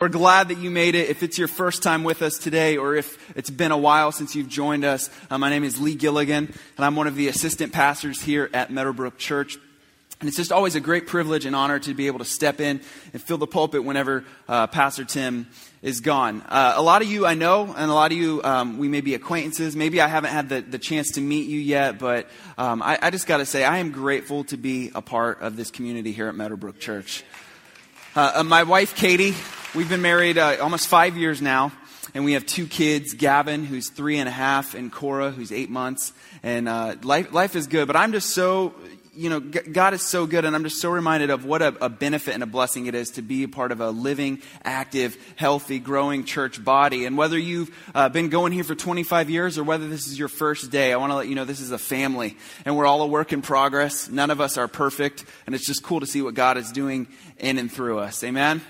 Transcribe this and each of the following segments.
We're glad that you made it. If it's your first time with us today, or if it's been a while since you've joined us, uh, my name is Lee Gilligan, and I'm one of the assistant pastors here at Meadowbrook Church. And it's just always a great privilege and honor to be able to step in and fill the pulpit whenever uh, Pastor Tim is gone. Uh, a lot of you I know, and a lot of you um, we may be acquaintances. Maybe I haven't had the, the chance to meet you yet, but um, I, I, just got to say I am grateful to be a part of this community here at Meadowbrook Church. Uh, uh my wife Katie We've been married uh, almost five years now, and we have two kids Gavin, who's three and a half, and Cora, who's eight months. And uh, life, life is good, but I'm just so, you know, God is so good, and I'm just so reminded of what a, a benefit and a blessing it is to be a part of a living, active, healthy, growing church body. And whether you've uh, been going here for 25 years or whether this is your first day, I want to let you know this is a family, and we're all a work in progress. None of us are perfect, and it's just cool to see what God is doing in and through us. Amen?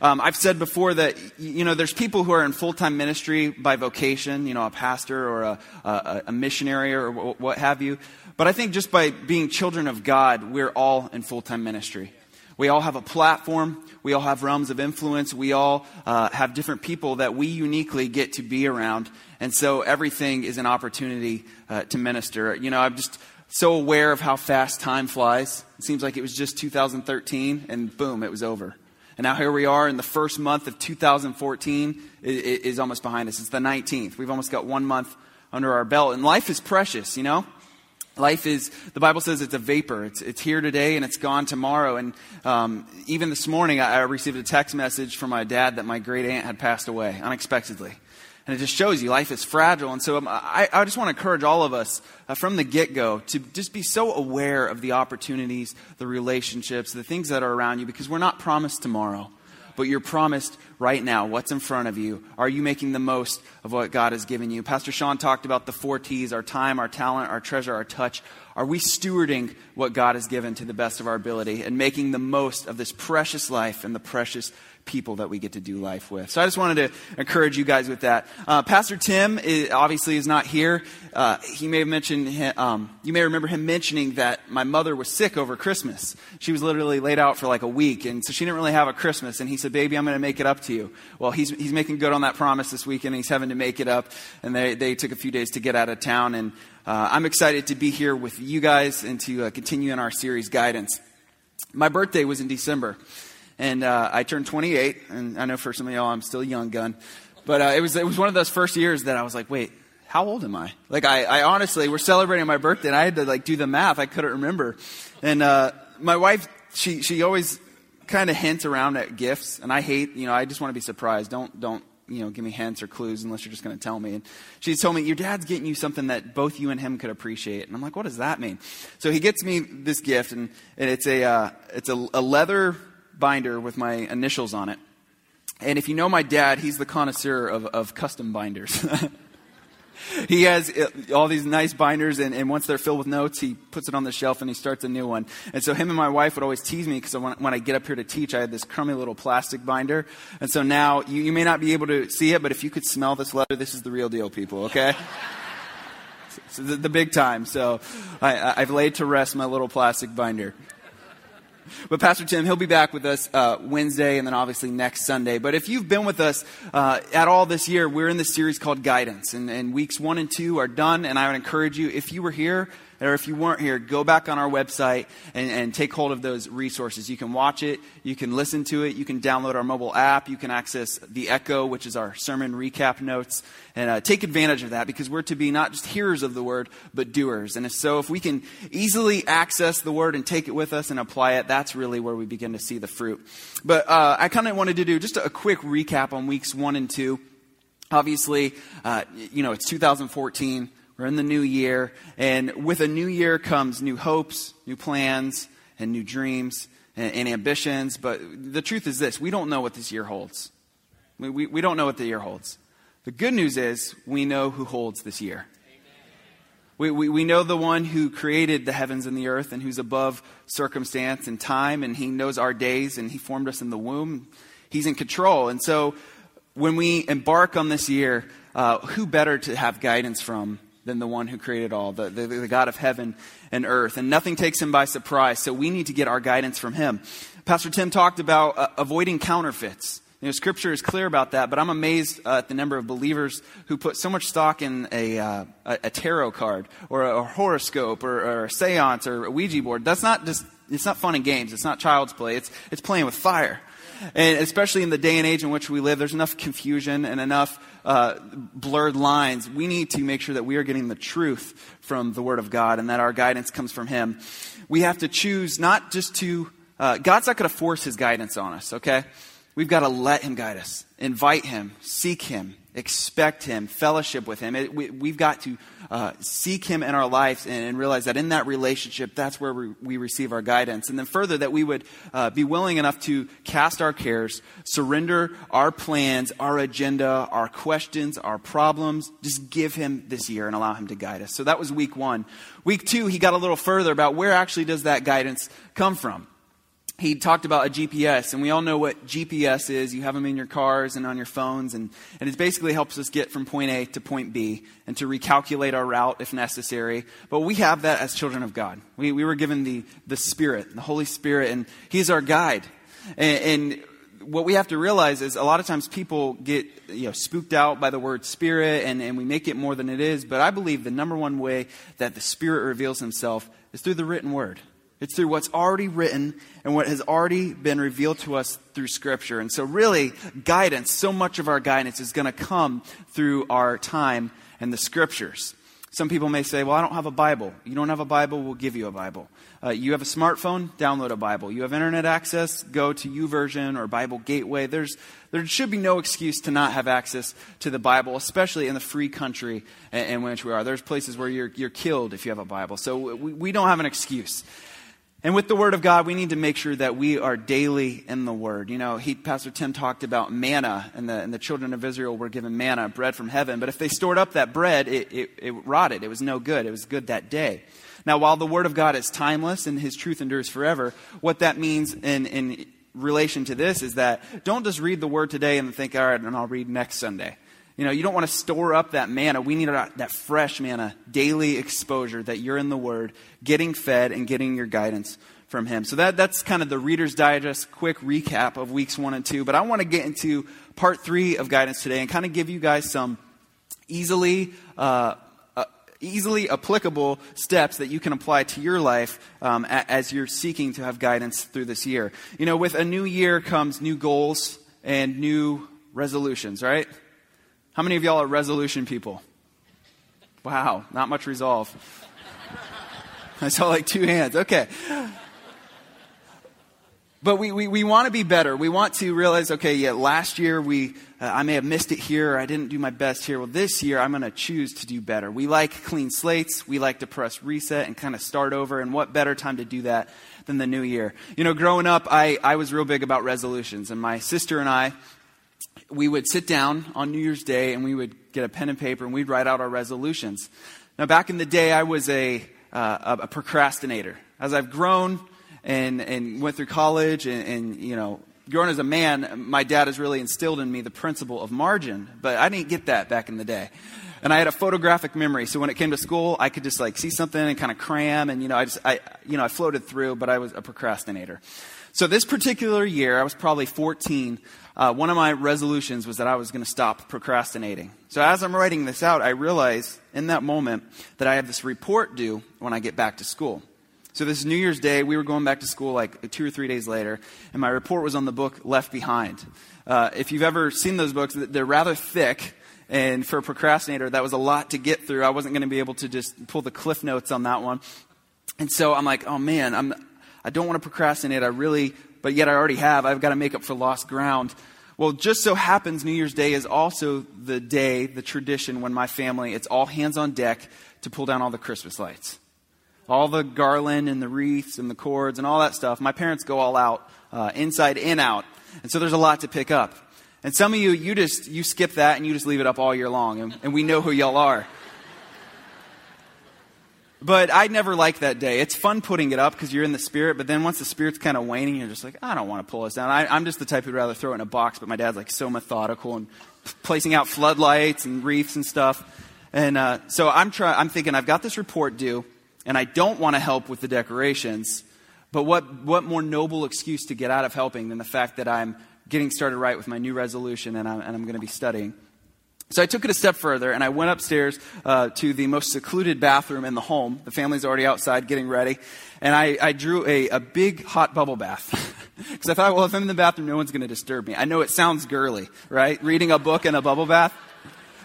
Um, I've said before that, you know, there's people who are in full time ministry by vocation, you know, a pastor or a, a, a missionary or what have you. But I think just by being children of God, we're all in full time ministry. We all have a platform. We all have realms of influence. We all uh, have different people that we uniquely get to be around. And so everything is an opportunity uh, to minister. You know, I'm just so aware of how fast time flies. It seems like it was just 2013, and boom, it was over. And now here we are in the first month of 2014 it is almost behind us. It's the 19th. We've almost got one month under our belt. And life is precious, you know? Life is, the Bible says it's a vapor. It's, it's here today and it's gone tomorrow. And um, even this morning, I, I received a text message from my dad that my great aunt had passed away unexpectedly. And it just shows you life is fragile. And so um, I, I just want to encourage all of us uh, from the get go to just be so aware of the opportunities, the relationships, the things that are around you, because we're not promised tomorrow, but you're promised right now. What's in front of you? Are you making the most of what God has given you? Pastor Sean talked about the four T's our time, our talent, our treasure, our touch. Are we stewarding what God has given to the best of our ability and making the most of this precious life and the precious people that we get to do life with. So I just wanted to encourage you guys with that. Uh, Pastor Tim is, obviously is not here. Uh, he may have mentioned, him, um, you may remember him mentioning that my mother was sick over Christmas. She was literally laid out for like a week, and so she didn't really have a Christmas. And he said, "Baby, I'm going to make it up to you." Well, he's he's making good on that promise this weekend. He's having to make it up, and they they took a few days to get out of town. And uh, I'm excited to be here with you guys and to uh, continue in our series guidance. My birthday was in December. And uh, I turned 28, and I know for some of y'all I'm still a young gun. But uh, it, was, it was one of those first years that I was like, wait, how old am I? Like, I, I honestly, we're celebrating my birthday, and I had to, like, do the math. I couldn't remember. And uh, my wife, she, she always kind of hints around at gifts, and I hate, you know, I just want to be surprised. Don't, don't, you know, give me hints or clues unless you're just going to tell me. And she told me, your dad's getting you something that both you and him could appreciate. And I'm like, what does that mean? So he gets me this gift, and, and it's a, uh, it's a, a leather binder with my initials on it. And if you know my dad, he's the connoisseur of, of custom binders. he has uh, all these nice binders, and, and, once they're filled with notes, he puts it on the shelf and he starts a new one. And so him and my wife would always tease me because when, when, I get up here to teach, I had this crummy little plastic binder. And so now you, you may not be able to see it, but if you could smell this letter, this is the real deal, people, okay? so the, the, big time. So I, I've laid to rest my little plastic binder. But Pastor Tim, he'll be back with us uh, Wednesday and then obviously next Sunday. But if you've been with us uh, at all this year, we're in this series called Guidance. And, and weeks one and two are done. And I would encourage you, if you were here or if you weren't here, go back on our website and, and, take hold of those resources. You can watch it, you can listen to it, you can download our mobile app, you can access the Echo, which is our sermon recap notes, and uh, take advantage of that because we're to be not just hearers of the word, but doers. And if so, if we can easily access the word and take it with us and apply it, that's really where we begin to see the fruit. But uh, I kind of wanted to do just a quick recap on weeks one and two. Obviously, uh, you know, it's 2014. We're in the new year, and with a new year comes new hopes, new plans, and new dreams and, and ambitions. But the truth is this we don't know what this year holds. We, we, we don't know what the year holds. The good news is we know who holds this year. We, we, we know the one who created the heavens and the earth and who's above circumstance and time, and he knows our days, and he formed us in the womb. He's in control. And so when we embark on this year, uh, who better to have guidance from than the one who created all, the, the, the, God of heaven and earth. And nothing takes him by surprise, so we need to get our guidance from him. Pastor Tim talked about uh, avoiding counterfeits. You know, Scripture is clear about that, but I'm amazed uh, at the number of believers who put so much stock in a, uh, a, tarot card or a, horoscope or, or, a seance or a Ouija board. That's not just, it's not fun and games. It's not child's play. It's, it's playing with fire. And especially in the day and age in which we live, there's enough confusion and enough uh, blurred lines. We need to make sure that we are getting the truth from the Word of God and that our guidance comes from Him. We have to choose not just to, uh, God's not going to force His guidance on us, okay? We've got to let Him guide us, invite Him, seek Him, expect Him, fellowship with Him. It, we, have got to uh, seek Him in our lives and, and, realize that in that relationship, that's where we, we receive our guidance. And then further, that we would uh, be willing enough to cast our cares, surrender our plans, our agenda, our questions, our problems, just give Him this year and allow Him to guide us. So that was week one. Week two, he got a little further about where actually does that guidance come from he talked about a GPS, and we all know what GPS is. You have them in your cars and on your phones, and, and it basically helps us get from point A to point B and to recalculate our route if necessary. But we have that as children of God. We, we were given the, the Spirit, the Holy Spirit, and He's our guide. And, and what we have to realize is a lot of times people get you know, spooked out by the word Spirit, and, and we make it more than it is. But I believe the number one way that the Spirit reveals Himself is through the written Word. It's through what's already written and what has already been revealed to us through Scripture. And so, really, guidance, so much of our guidance is going to come through our time and the Scriptures. Some people may say, Well, I don't have a Bible. You don't have a Bible, we'll give you a Bible. Uh, you have a smartphone, download a Bible. You have internet access, go to YouVersion or Bible Gateway. There's, there should be no excuse to not have access to the Bible, especially in the free country in, in which we are. There's places where you're, you're killed if you have a Bible. So we, we don't have an excuse. And with the Word of God, we need to make sure that we are daily in the Word. You know, he, Pastor Tim talked about manna, and the, and the children of Israel were given manna, bread from heaven. But if they stored up that bread, it, it, it rotted. It was no good. It was good that day. Now, while the Word of God is timeless and His truth endures forever, what that means in, in relation to this is that don't just read the Word today and think, all right, and I'll read next Sunday. You know, you don't want to store up that manna. We need that fresh manna, daily exposure that you're in the Word, getting fed and getting your guidance from Him. So that, that's kind of the Reader's Digest quick recap of weeks one and two. But I want to get into part three of guidance today and kind of give you guys some easily. Uh, uh, easily applicable steps that you can apply to your life um, as you're seeking to have guidance through this year. You know, with a new year comes new goals and new resolutions, right? How many of y'all are resolution people? Wow, not much resolve. I saw like two hands. Okay. But we, we, we want to be better. We want to realize, okay, yeah, last year we, uh, I may have missed it here, I didn't do my best here. Well, this year I'm going to choose to do better. We like clean slates. We like to press reset and kind of start over. And what better time to do that than the new year? You know, growing up, I, I was real big about resolutions. And my sister and I, we would sit down on New Year's Day and we would get a pen and paper and we'd write out our resolutions. Now, back in the day, I was a, uh, a procrastinator. As I've grown and, and went through college and, and, you know, grown as a man, my dad has really instilled in me the principle of margin, but I didn't get that back in the day. And I had a photographic memory, so when it came to school, I could just like see something and kind of cram, and you know, I just, I, you know, I floated through, but I was a procrastinator. So this particular year, I was probably 14. Uh, one of my resolutions was that I was going to stop procrastinating. So as I'm writing this out, I realize in that moment that I have this report due when I get back to school. So this New Year's Day, we were going back to school like two or three days later, and my report was on the book Left Behind. Uh, if you've ever seen those books, they're rather thick, and for a procrastinator, that was a lot to get through. I wasn't going to be able to just pull the cliff notes on that one. And so I'm like, oh man, I'm, I don't want to procrastinate. I really, but yet I already have. I've got to make up for lost ground. Well, just so happens New Year's Day is also the day, the tradition when my family, it's all hands on deck to pull down all the Christmas lights. All the garland and the wreaths and the cords and all that stuff. My parents go all out, uh, inside and out. And so there's a lot to pick up. And some of you, you just, you skip that and you just leave it up all year long. And, and we know who y'all are. But I never like that day. It's fun putting it up because you're in the spirit, but then once the spirit's kind of waning, you're just like, I don't want to pull this down. I, am just the type who'd rather throw it in a box, but my dad's like so methodical and placing out floodlights and reefs and stuff. And uh, so I'm, try- I'm thinking, I've got this report due, and I don't want to help with the decorations, but what, what more noble excuse to get out of helping than the fact that I'm getting started right with my new resolution, and I'm, and I'm going to be studying. So I took it a step further and I went upstairs uh, to the most secluded bathroom in the home. The family's already outside getting ready. And I, I drew a, a big hot bubble bath. Because I thought, well, if I'm in the bathroom, no one's going to disturb me. I know it sounds girly, right? Reading a book in a bubble bath.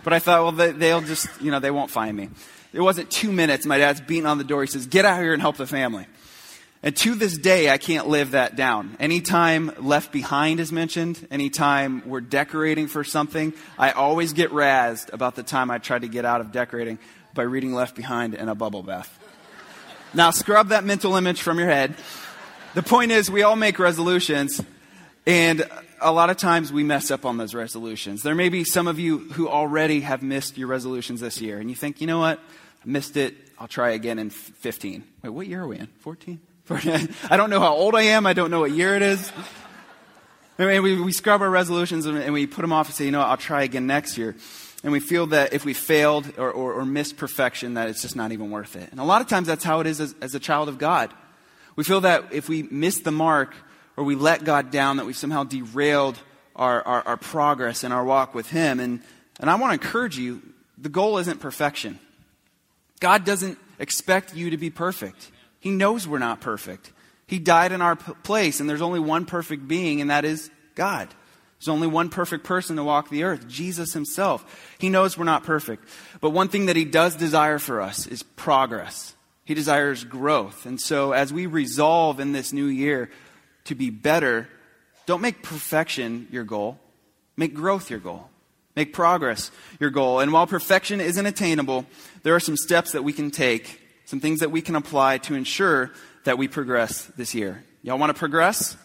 But I thought, well, they, they'll just, you know, they won't find me. It wasn't two minutes. My dad's beating on the door. He says, get out here and help the family. And to this day, I can't live that down. Anytime Left Behind is mentioned, anytime we're decorating for something, I always get razzed about the time I tried to get out of decorating by reading Left Behind in a bubble bath. Now, scrub that mental image from your head. The point is, we all make resolutions, and a lot of times we mess up on those resolutions. There may be some of you who already have missed your resolutions this year, and you think, you know what? I missed it. I'll try again in 15. Wait, what year are we in? 14? I don't know how old I am. I don't know what year it is. And we, we scrub our resolutions and we put them off and say, you know, I'll try again next year. And we feel that if we failed or, or, or missed perfection, that it's just not even worth it. And a lot of times that's how it is as, as a child of God. We feel that if we miss the mark or we let God down, that we've somehow derailed our, our, our progress in our walk with Him. And, and I want to encourage you the goal isn't perfection. God doesn't expect you to be perfect. He knows we're not perfect. He died in our place, and there's only one perfect being, and that is God. There's only one perfect person to walk the earth, Jesus himself. He knows we're not perfect. But one thing that he does desire for us is progress. He desires growth. And so as we resolve in this new year to be better, don't make perfection your goal. Make growth your goal. Make progress your goal. And while perfection isn't attainable, there are some steps that we can take some things that we can apply to ensure that we progress this year. Y'all want to progress?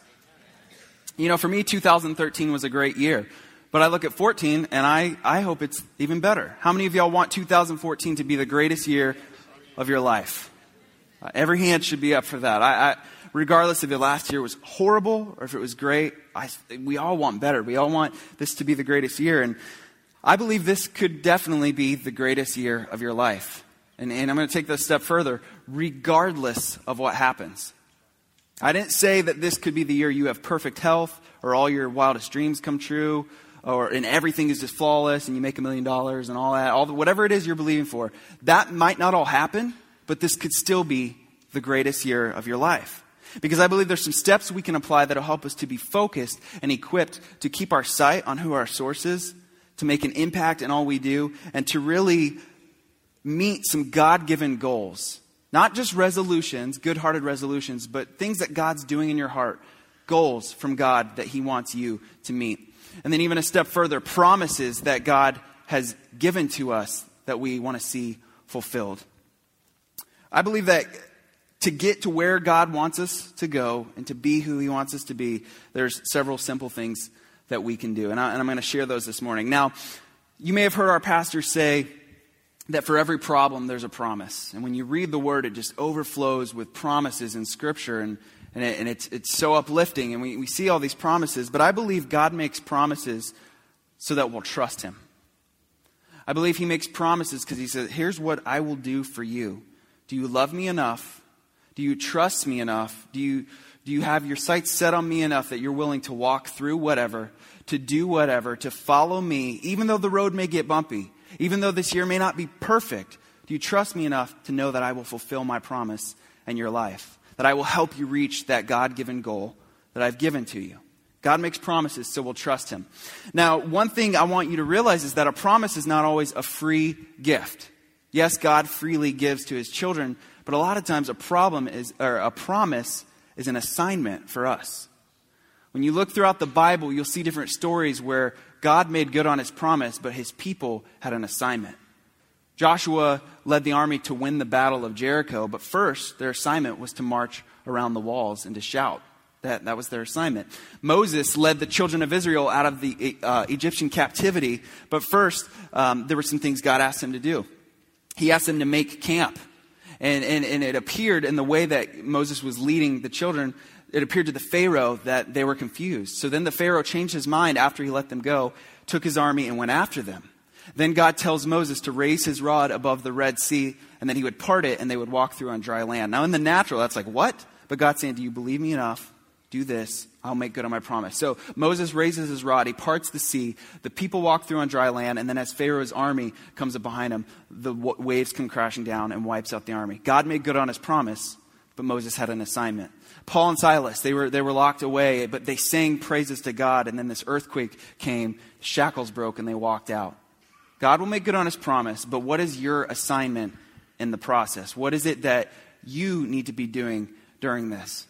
You know, for me, 2013 was a great year. But I look at 14 and I, I hope it's even better. How many of y'all want 2014 to be the greatest year of your life? Uh, every hand should be up for that. I, I, regardless if the last year was horrible or if it was great, I, we all want better. We all want this to be the greatest year. And I believe this could definitely be the greatest year of your life. And, and I'm going to take this step further, regardless of what happens. I didn't say that this could be the year you have perfect health or all your wildest dreams come true or and everything is just flawless and you make a million dollars and all that, all the, whatever it is you're believing for. That might not all happen, but this could still be the greatest year of your life. Because I believe there's some steps we can apply that'll help us to be focused and equipped to keep our sight on who our source is, to make an impact in all we do, and to really meet some God given goals. Not just resolutions, good hearted resolutions, but things that God's doing in your heart, goals from God that He wants you to meet. And then, even a step further, promises that God has given to us that we want to see fulfilled. I believe that to get to where God wants us to go and to be who He wants us to be, there's several simple things that we can do. And, I, am going to share those this morning. Now, you may have heard our pastor say, that for every problem there's a promise. And when you read the word, it just overflows with promises in Scripture, and, and, it, and it's, it's so uplifting. And we, we see all these promises, but I believe God makes promises so that we'll trust Him. I believe He makes promises because He says, Here's what I will do for you. Do you love me enough? Do you trust me enough? Do you, do you have your sights set on me enough that you're willing to walk through whatever, to do whatever, to follow me, even though the road may get bumpy? Even though this year may not be perfect, do you trust me enough to know that I will fulfill my promise in your life? That I will help you reach that God given goal that I've given to you? God makes promises, so we'll trust Him. Now, one thing I want you to realize is that a promise is not always a free gift. Yes, God freely gives to His children, but a lot of times a problem is, or a promise is an assignment for us. When you look throughout the Bible, you'll see different stories where God made good on his promise, but his people had an assignment. Joshua led the army to win the battle of Jericho, but first their assignment was to march around the walls and to shout. That, that was their assignment. Moses led the children of Israel out of the uh, Egyptian captivity, but first um, there were some things God asked him to do. He asked them to make camp. And, and, and it appeared in the way that Moses was leading the children it appeared to the Pharaoh that they were confused. So then the Pharaoh changed his mind after he let them go, took his army, and went after them. Then God tells Moses to raise his rod above the Red Sea, and then he would part it, and they would walk through on dry land. Now, in the natural, that's like, what? But God's saying, Do you believe me enough do this, I'll make good on my promise. So Moses raises his rod, he parts the sea, the people walk through on dry land, and then as Pharaoh's army comes up behind him, the waves come crashing down and wipes out the army. God made good on his promise, but Moses had an assignment. Paul and Silas, they were, they were locked away, but they sang praises to God, and then this earthquake came, shackles broke, and they walked out. God will make good on his promise, but what is your assignment in the process? What is it that you need to be doing during this?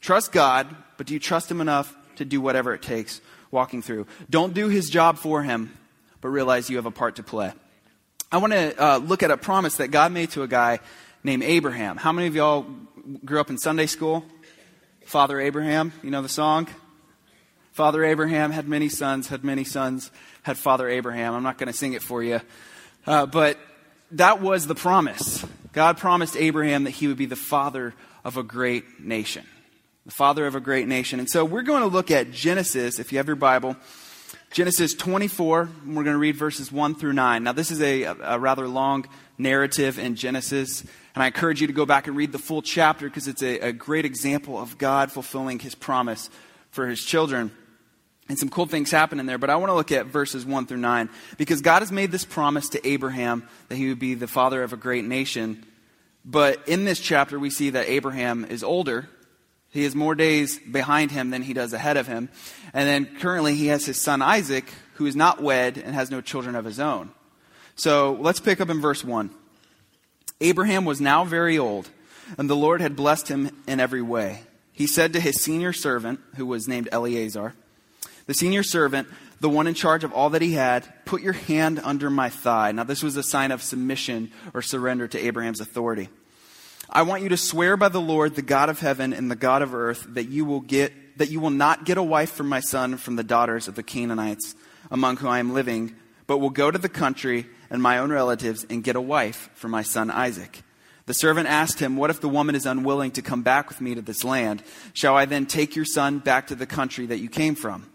Trust God, but do you trust Him enough to do whatever it takes walking through? Don't do His job for Him, but realize you have a part to play. I want to uh, look at a promise that God made to a guy named Abraham. How many of y'all grew up in Sunday school? Father Abraham, you know the song? Father Abraham had many sons, had many sons, had Father Abraham. I'm not going to sing it for you. Uh, but that was the promise. God promised Abraham that he would be the father of a great nation the father of a great nation. And so we're going to look at Genesis, if you have your Bible. Genesis 24, we're going to read verses 1 through 9. Now, this is a, a rather long narrative in Genesis, and I encourage you to go back and read the full chapter because it's a, a great example of God fulfilling his promise for his children. And some cool things happen in there, but I want to look at verses 1 through 9 because God has made this promise to Abraham that he would be the father of a great nation. But in this chapter, we see that Abraham is older he has more days behind him than he does ahead of him. And then currently he has his son Isaac, who is not wed and has no children of his own. So let's pick up in verse 1. Abraham was now very old, and the Lord had blessed him in every way. He said to his senior servant, who was named Eleazar, the senior servant, the one in charge of all that he had, put your hand under my thigh. Now, this was a sign of submission or surrender to Abraham's authority. I want you to swear by the Lord, the God of heaven and the God of earth, that you will get that you will not get a wife for my son from the daughters of the Canaanites among whom I am living, but will go to the country and my own relatives and get a wife for my son Isaac. The servant asked him, What if the woman is unwilling to come back with me to this land? Shall I then take your son back to the country that you came from?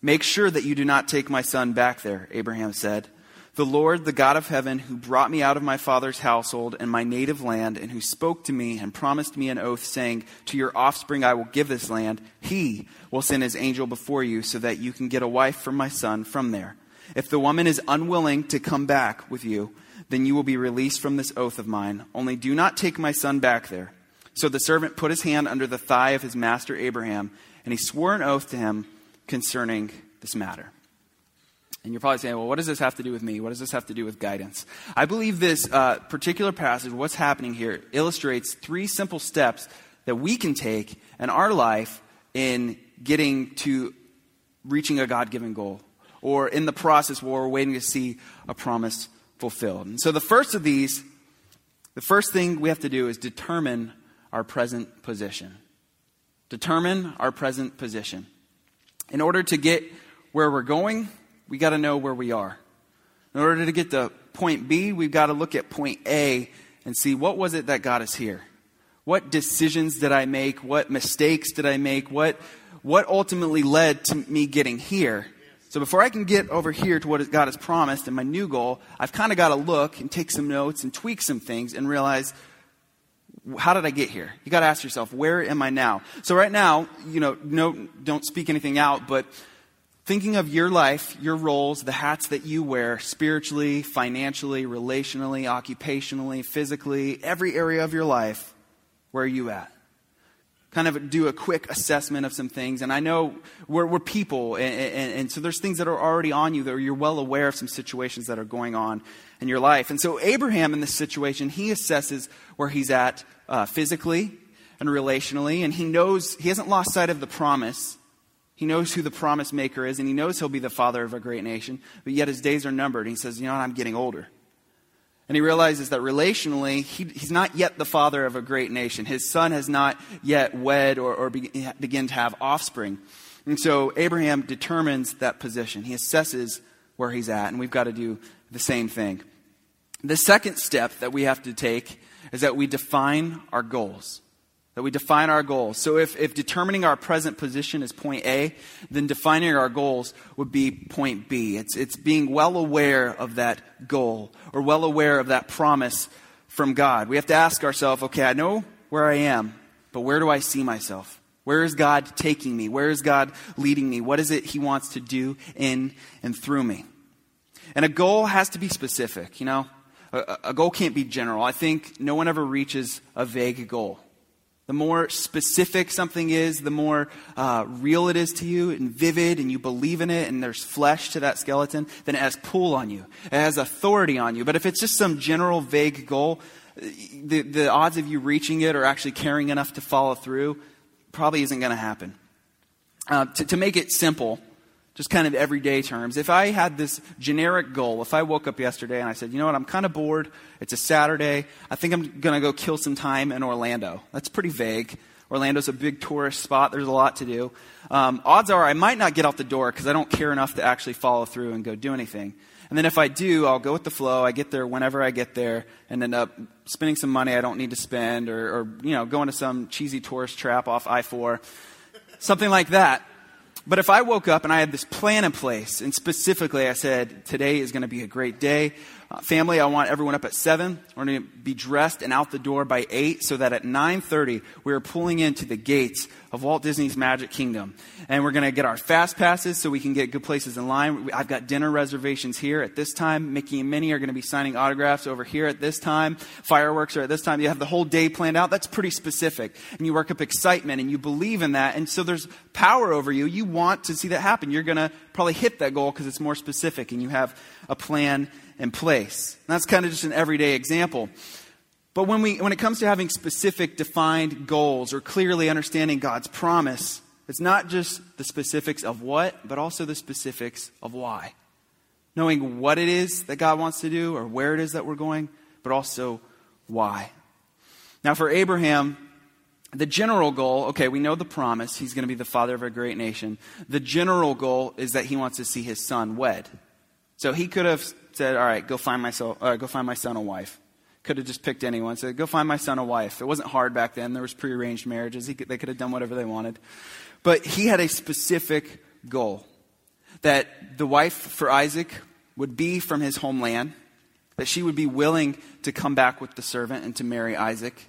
Make sure that you do not take my son back there, Abraham said. The Lord, the God of heaven, who brought me out of my father's household and my native land, and who spoke to me and promised me an oath, saying, To your offspring I will give this land, he will send his angel before you, so that you can get a wife for my son from there. If the woman is unwilling to come back with you, then you will be released from this oath of mine. Only do not take my son back there. So the servant put his hand under the thigh of his master Abraham, and he swore an oath to him concerning this matter. And you're probably saying, well, what does this have to do with me? What does this have to do with guidance? I believe this uh, particular passage, what's happening here, illustrates three simple steps that we can take in our life in getting to reaching a God given goal or in the process where we're waiting to see a promise fulfilled. And so the first of these, the first thing we have to do is determine our present position. Determine our present position. In order to get where we're going, we got to know where we are. In order to get to point B, we've got to look at point A and see what was it that got us here? What decisions did I make? What mistakes did I make? What, what ultimately led to me getting here? So before I can get over here to what God has promised and my new goal, I've kind of got to look and take some notes and tweak some things and realize how did I get here? You got to ask yourself, where am I now? So right now, you know, no, don't speak anything out, but Thinking of your life, your roles, the hats that you wear spiritually, financially, relationally, occupationally, physically, every area of your life, where are you at? Kind of do a quick assessment of some things. And I know we're, we're people, and, and, and so there's things that are already on you that you're well aware of some situations that are going on in your life. And so Abraham in this situation, he assesses where he's at uh, physically and relationally, and he knows he hasn't lost sight of the promise he knows who the promise maker is, and he knows he'll be the father of a great nation, but yet his days are numbered. And he says, You know what? I'm getting older. And he realizes that relationally, he, he's not yet the father of a great nation. His son has not yet wed or, or be, begin to have offspring. And so Abraham determines that position. He assesses where he's at, and we've got to do the same thing. The second step that we have to take is that we define our goals that we define our goals. So if, if determining our present position is point A, then defining our goals would be point B. It's, it's being well aware of that goal or well aware of that promise from God. We have to ask ourselves, okay, I know where I am, but where do I see myself? Where is God taking me? Where is God leading me? What is it He wants to do in and through me? And a goal has to be specific, you know? A, a goal can't be general. I think no one ever reaches a vague goal. The more specific something is, the more uh, real it is to you and vivid, and you believe in it, and there's flesh to that skeleton, then it has pull on you. It has authority on you. But if it's just some general, vague goal, the, the odds of you reaching it or actually caring enough to follow through probably isn't going to happen. Uh, to, to make it simple, just kind of everyday terms, if I had this generic goal, if I woke up yesterday and I said, you know what, I'm kind of bored, it's a Saturday, I think I'm going to go kill some time in Orlando. That's pretty vague. Orlando's a big tourist spot, there's a lot to do. Um, odds are I might not get out the door because I don't care enough to actually follow through and go do anything. And then if I do, I'll go with the flow. I get there whenever I get there and end up spending some money I don't need to spend or, or you know, going to some cheesy tourist trap off I 4, something like that. But if I woke up and I had this plan in place, and specifically I said, today is going to be a great day. Uh, family, I want everyone up at 7. We're going to be dressed and out the door by 8 so that at 9.30 we are pulling into the gates of Walt Disney's Magic Kingdom. And we're going to get our fast passes so we can get good places in line. I've got dinner reservations here at this time. Mickey and Minnie are going to be signing autographs over here at this time. Fireworks are at this time. You have the whole day planned out. That's pretty specific. And you work up excitement and you believe in that. And so there's power over you. You want to see that happen. You're going to probably hit that goal because it's more specific and you have a plan in place. And that's kind of just an everyday example. But when, we, when it comes to having specific defined goals or clearly understanding God's promise, it's not just the specifics of what, but also the specifics of why. Knowing what it is that God wants to do or where it is that we're going, but also why. Now, for Abraham, the general goal, okay, we know the promise. He's going to be the father of a great nation. The general goal is that he wants to see his son wed. So he could have said, all right, go find, myself, uh, go find my son a wife. Could have just picked anyone. Said, go find my son a wife. It wasn't hard back then. There was prearranged marriages. Could, they could have done whatever they wanted. But he had a specific goal. That the wife for Isaac would be from his homeland. That she would be willing to come back with the servant and to marry Isaac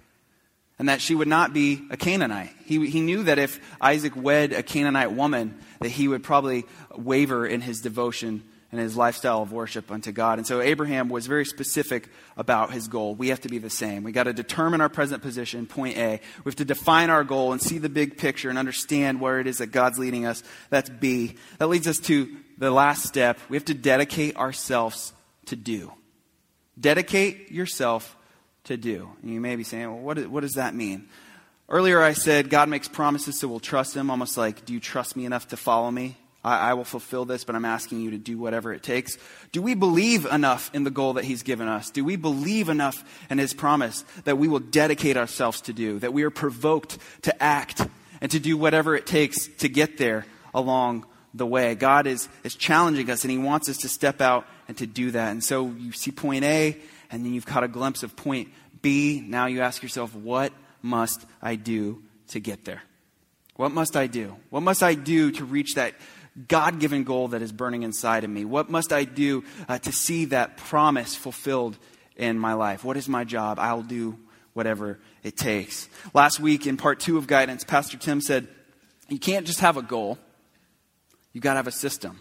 and that she would not be a Canaanite. He, he knew that if Isaac wed a Canaanite woman, that he would probably waver in his devotion and his lifestyle of worship unto God. And so Abraham was very specific about his goal. We have to be the same. We got to determine our present position, point A. We have to define our goal and see the big picture and understand where it is that God's leading us. That's B. That leads us to the last step. We have to dedicate ourselves to do. Dedicate yourself to do. And you may be saying, well, what, what does that mean? Earlier I said God makes promises, so we'll trust Him, almost like, do you trust me enough to follow me? I, I will fulfill this, but I'm asking you to do whatever it takes. Do we believe enough in the goal that He's given us? Do we believe enough in His promise that we will dedicate ourselves to do, that we are provoked to act and to do whatever it takes to get there along the way? God is, is challenging us and He wants us to step out and to do that. And so you see point A, and then you've caught a glimpse of point B. Now you ask yourself, what must I do to get there? What must I do? What must I do to reach that God given goal that is burning inside of me? What must I do uh, to see that promise fulfilled in my life? What is my job? I'll do whatever it takes. Last week in part two of guidance, Pastor Tim said, You can't just have a goal, you've got to have a system.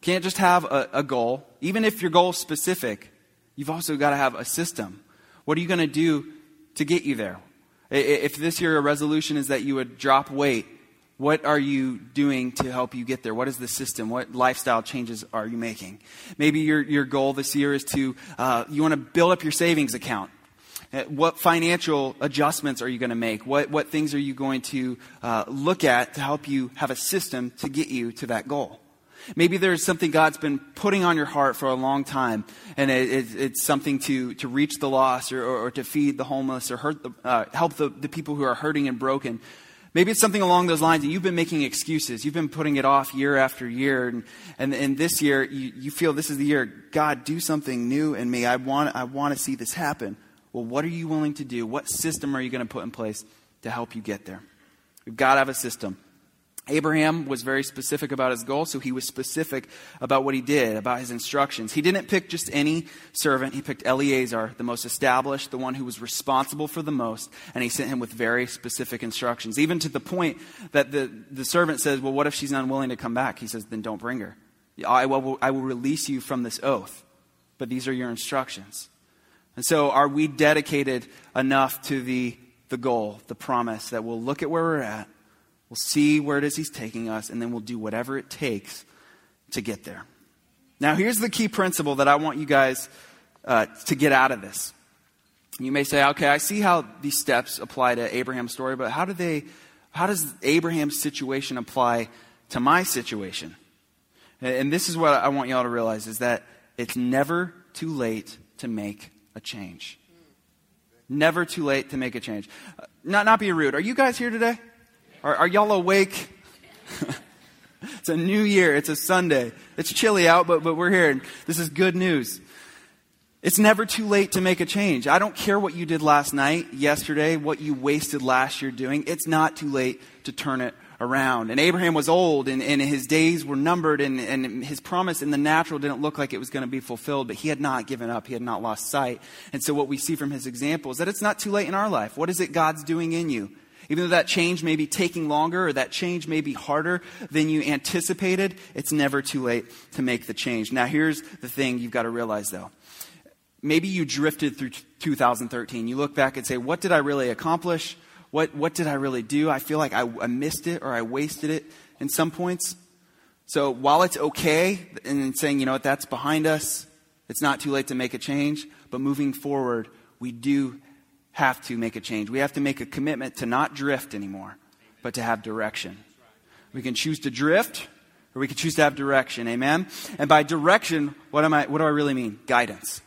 You can't just have a, a goal, even if your goal is specific, you've also got to have a system. What are you going to do to get you there? If this year a resolution is that you would drop weight, what are you doing to help you get there? What is the system? What lifestyle changes are you making? Maybe your, your goal this year is to, uh, you want to build up your savings account. Uh, what financial adjustments are you going to make? What, what things are you going to uh, look at to help you have a system to get you to that goal? Maybe there's something God's been putting on your heart for a long time, and it, it, it's something to, to reach the lost or, or, or to feed the homeless or the, uh, help the, the people who are hurting and broken. Maybe it's something along those lines, and you've been making excuses. You've been putting it off year after year, and, and, and this year you, you feel this is the year, God, do something new in me. I want, I want to see this happen. Well, what are you willing to do? What system are you going to put in place to help you get there? We've got to have a system. Abraham was very specific about his goal, so he was specific about what he did, about his instructions. He didn't pick just any servant. He picked Eleazar, the most established, the one who was responsible for the most, and he sent him with very specific instructions, even to the point that the, the servant says, Well, what if she's unwilling to come back? He says, Then don't bring her. I will, I will release you from this oath, but these are your instructions. And so, are we dedicated enough to the, the goal, the promise, that we'll look at where we're at? We'll see where it is He's taking us, and then we'll do whatever it takes to get there. Now, here's the key principle that I want you guys uh, to get out of this. You may say, okay, I see how these steps apply to Abraham's story, but how do they, how does Abraham's situation apply to my situation? And this is what I want y'all to realize is that it's never too late to make a change. Never too late to make a change. Uh, not, not being rude. Are you guys here today? Are, are y'all awake? it's a new year. It's a Sunday. It's chilly out, but, but we're here. This is good news. It's never too late to make a change. I don't care what you did last night, yesterday, what you wasted last year doing. It's not too late to turn it around. And Abraham was old and, and his days were numbered and, and his promise in the natural didn't look like it was going to be fulfilled, but he had not given up. He had not lost sight. And so what we see from his example is that it's not too late in our life. What is it God's doing in you? Even though that change may be taking longer or that change may be harder than you anticipated, it's never too late to make the change. Now, here's the thing you've got to realize though. Maybe you drifted through 2013. You look back and say, What did I really accomplish? What, what did I really do? I feel like I, I missed it or I wasted it in some points. So while it's okay in saying, you know what, that's behind us, it's not too late to make a change, but moving forward, we do have to make a change. We have to make a commitment to not drift anymore, but to have direction. We can choose to drift or we can choose to have direction. Amen? And by direction, what, am I, what do I really mean? Guidance.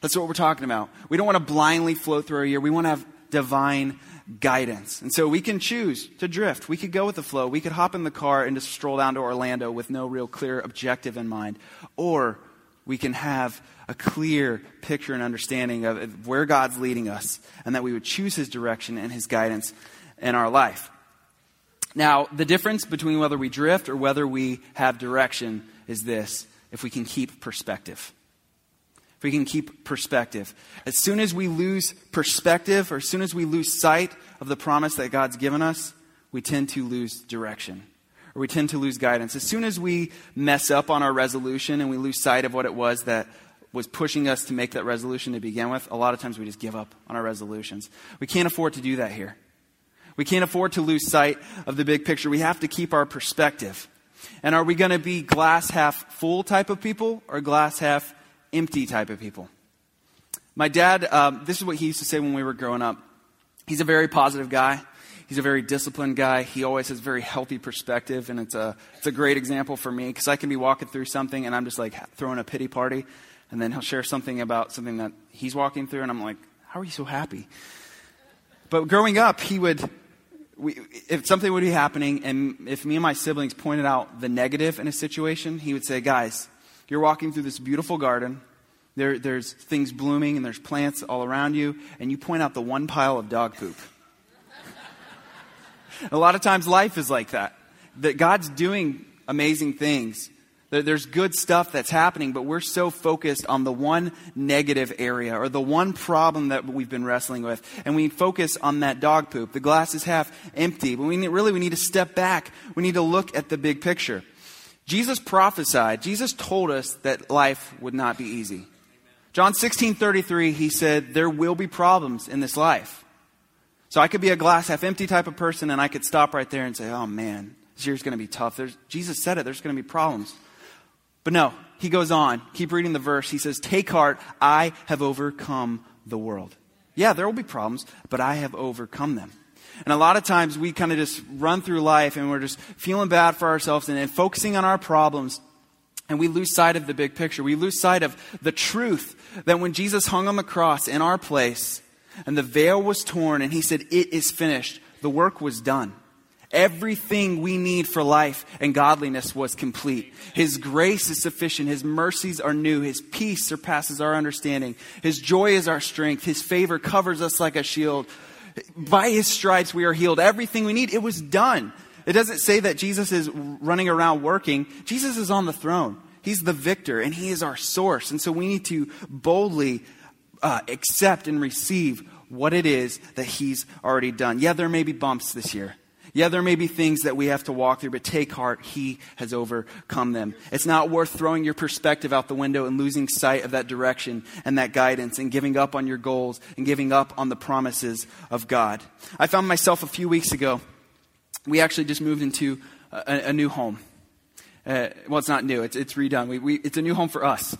That's what we're talking about. We don't want to blindly float through our year. We want to have divine guidance. And so we can choose to drift. We could go with the flow. We could hop in the car and just stroll down to Orlando with no real clear objective in mind. Or we can have a clear picture and understanding of where God's leading us and that we would choose His direction and His guidance in our life. Now, the difference between whether we drift or whether we have direction is this if we can keep perspective. If we can keep perspective. As soon as we lose perspective or as soon as we lose sight of the promise that God's given us, we tend to lose direction or we tend to lose guidance. As soon as we mess up on our resolution and we lose sight of what it was that was pushing us to make that resolution to begin with, a lot of times we just give up on our resolutions. We can't afford to do that here. We can't afford to lose sight of the big picture. We have to keep our perspective. And are we going to be glass half full type of people or glass half empty type of people? My dad, um, this is what he used to say when we were growing up. He's a very positive guy. He's a very disciplined guy. He always has a very healthy perspective, and it's a, it's a great example for me because I can be walking through something and I'm just like throwing a pity party and then he'll share something about something that he's walking through, and I'm like, how are you so happy? But growing up, he would, we, if something would be happening, and if me and my siblings pointed out the negative in a situation, he would say, guys, you're walking through this beautiful garden. There, there's things blooming and there's plants all around you, and you point out the one pile of dog poop. A lot of times life is like that. That God's doing amazing things, there's good stuff that's happening, but we're so focused on the one negative area or the one problem that we've been wrestling with. And we focus on that dog poop. The glass is half empty. But we need, really, we need to step back. We need to look at the big picture. Jesus prophesied, Jesus told us that life would not be easy. John 16 33, he said, There will be problems in this life. So I could be a glass half empty type of person, and I could stop right there and say, Oh man, this year's going to be tough. There's, Jesus said it, there's going to be problems. But no, he goes on. Keep reading the verse. He says, Take heart, I have overcome the world. Yeah, there will be problems, but I have overcome them. And a lot of times we kind of just run through life and we're just feeling bad for ourselves and, and focusing on our problems. And we lose sight of the big picture. We lose sight of the truth that when Jesus hung on the cross in our place and the veil was torn and he said, It is finished, the work was done. Everything we need for life and godliness was complete. His grace is sufficient. His mercies are new. His peace surpasses our understanding. His joy is our strength. His favor covers us like a shield. By his stripes we are healed. Everything we need, it was done. It doesn't say that Jesus is running around working. Jesus is on the throne. He's the victor, and He is our source. And so we need to boldly uh, accept and receive what it is that He's already done. Yeah, there may be bumps this year. Yeah, there may be things that we have to walk through, but take heart. He has overcome them. It's not worth throwing your perspective out the window and losing sight of that direction and that guidance and giving up on your goals and giving up on the promises of God. I found myself a few weeks ago. We actually just moved into a, a new home. Uh, well, it's not new, it's, it's redone. We, we, it's a new home for us.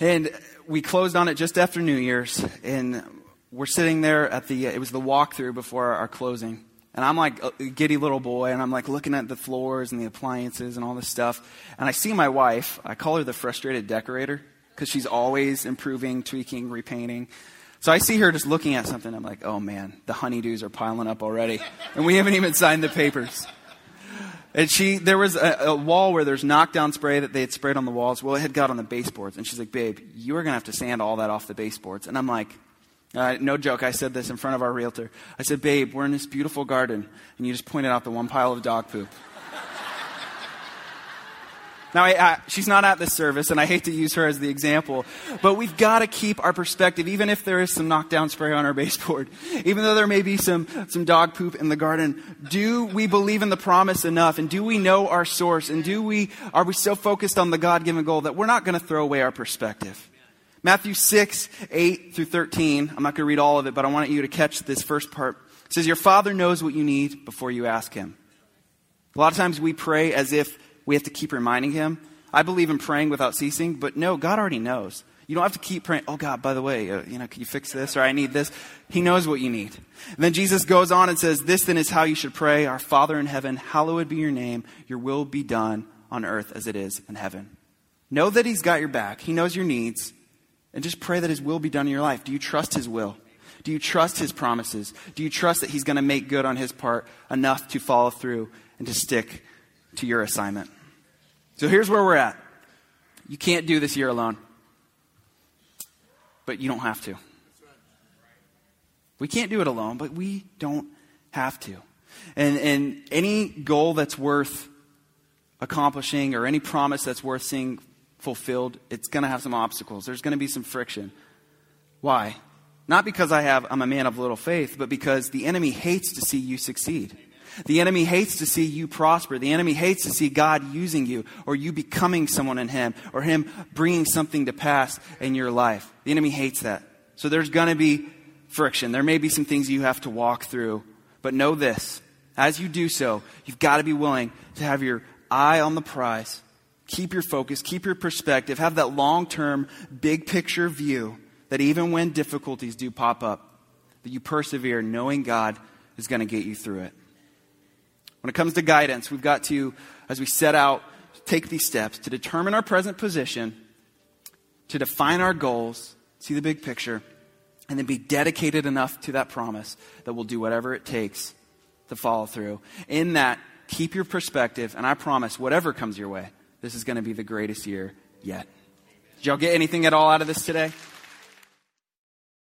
And we closed on it just after New Year's, and we're sitting there at the, it was the walkthrough before our closing. And I'm like a giddy little boy, and I'm like looking at the floors and the appliances and all this stuff. And I see my wife. I call her the frustrated decorator because she's always improving, tweaking, repainting. So I see her just looking at something. I'm like, oh man, the honey-dos are piling up already. And we haven't even signed the papers. And she, there was a, a, wall where there's knockdown spray that they had sprayed on the walls. Well, it had got on the baseboards. And she's like, babe, you are going to have to sand all that off the baseboards. And I'm like, uh, no joke, I said this in front of our realtor. I said, Babe, we're in this beautiful garden, and you just pointed out the one pile of dog poop. Now, I, I, she's not at this service, and I hate to use her as the example, but we've got to keep our perspective, even if there is some knockdown spray on our baseboard, even though there may be some, some dog poop in the garden. Do we believe in the promise enough, and do we know our source, and do we, are we so focused on the God given goal that we're not going to throw away our perspective? Matthew 6, 8 through 13. I'm not going to read all of it, but I want you to catch this first part. It says, Your Father knows what you need before you ask Him. A lot of times we pray as if we have to keep reminding Him. I believe in praying without ceasing, but no, God already knows. You don't have to keep praying, oh God, by the way, uh, you know, can you fix this? Or I need this. He knows what you need. And then Jesus goes on and says, This then is how you should pray. Our Father in heaven, hallowed be your name. Your will be done on earth as it is in heaven. Know that He's got your back. He knows your needs. And just pray that His will be done in your life. Do you trust His will? Do you trust His promises? Do you trust that He's going to make good on His part enough to follow through and to stick to your assignment? So here's where we're at. You can't do this year alone, but you don't have to. We can't do it alone, but we don't have to. And, and any goal that's worth accomplishing or any promise that's worth seeing fulfilled, it's going to have some obstacles. There's going to be some friction. Why? Not because I have, I'm a man of little faith, but because the enemy hates to see you succeed. The enemy hates to see you prosper. The enemy hates to see God using you or you becoming someone in Him or Him bringing something to pass in your life. The enemy hates that. So there's going to be friction. There may be some things you have to walk through. But know this as you do so, you've got to be willing to have your eye on the prize Keep your focus, keep your perspective, have that long term, big picture view that even when difficulties do pop up, that you persevere knowing God is going to get you through it. When it comes to guidance, we've got to, as we set out, take these steps to determine our present position, to define our goals, see the big picture, and then be dedicated enough to that promise that we'll do whatever it takes to follow through. In that, keep your perspective, and I promise, whatever comes your way, this is going to be the greatest year yet. Did y'all get anything at all out of this today?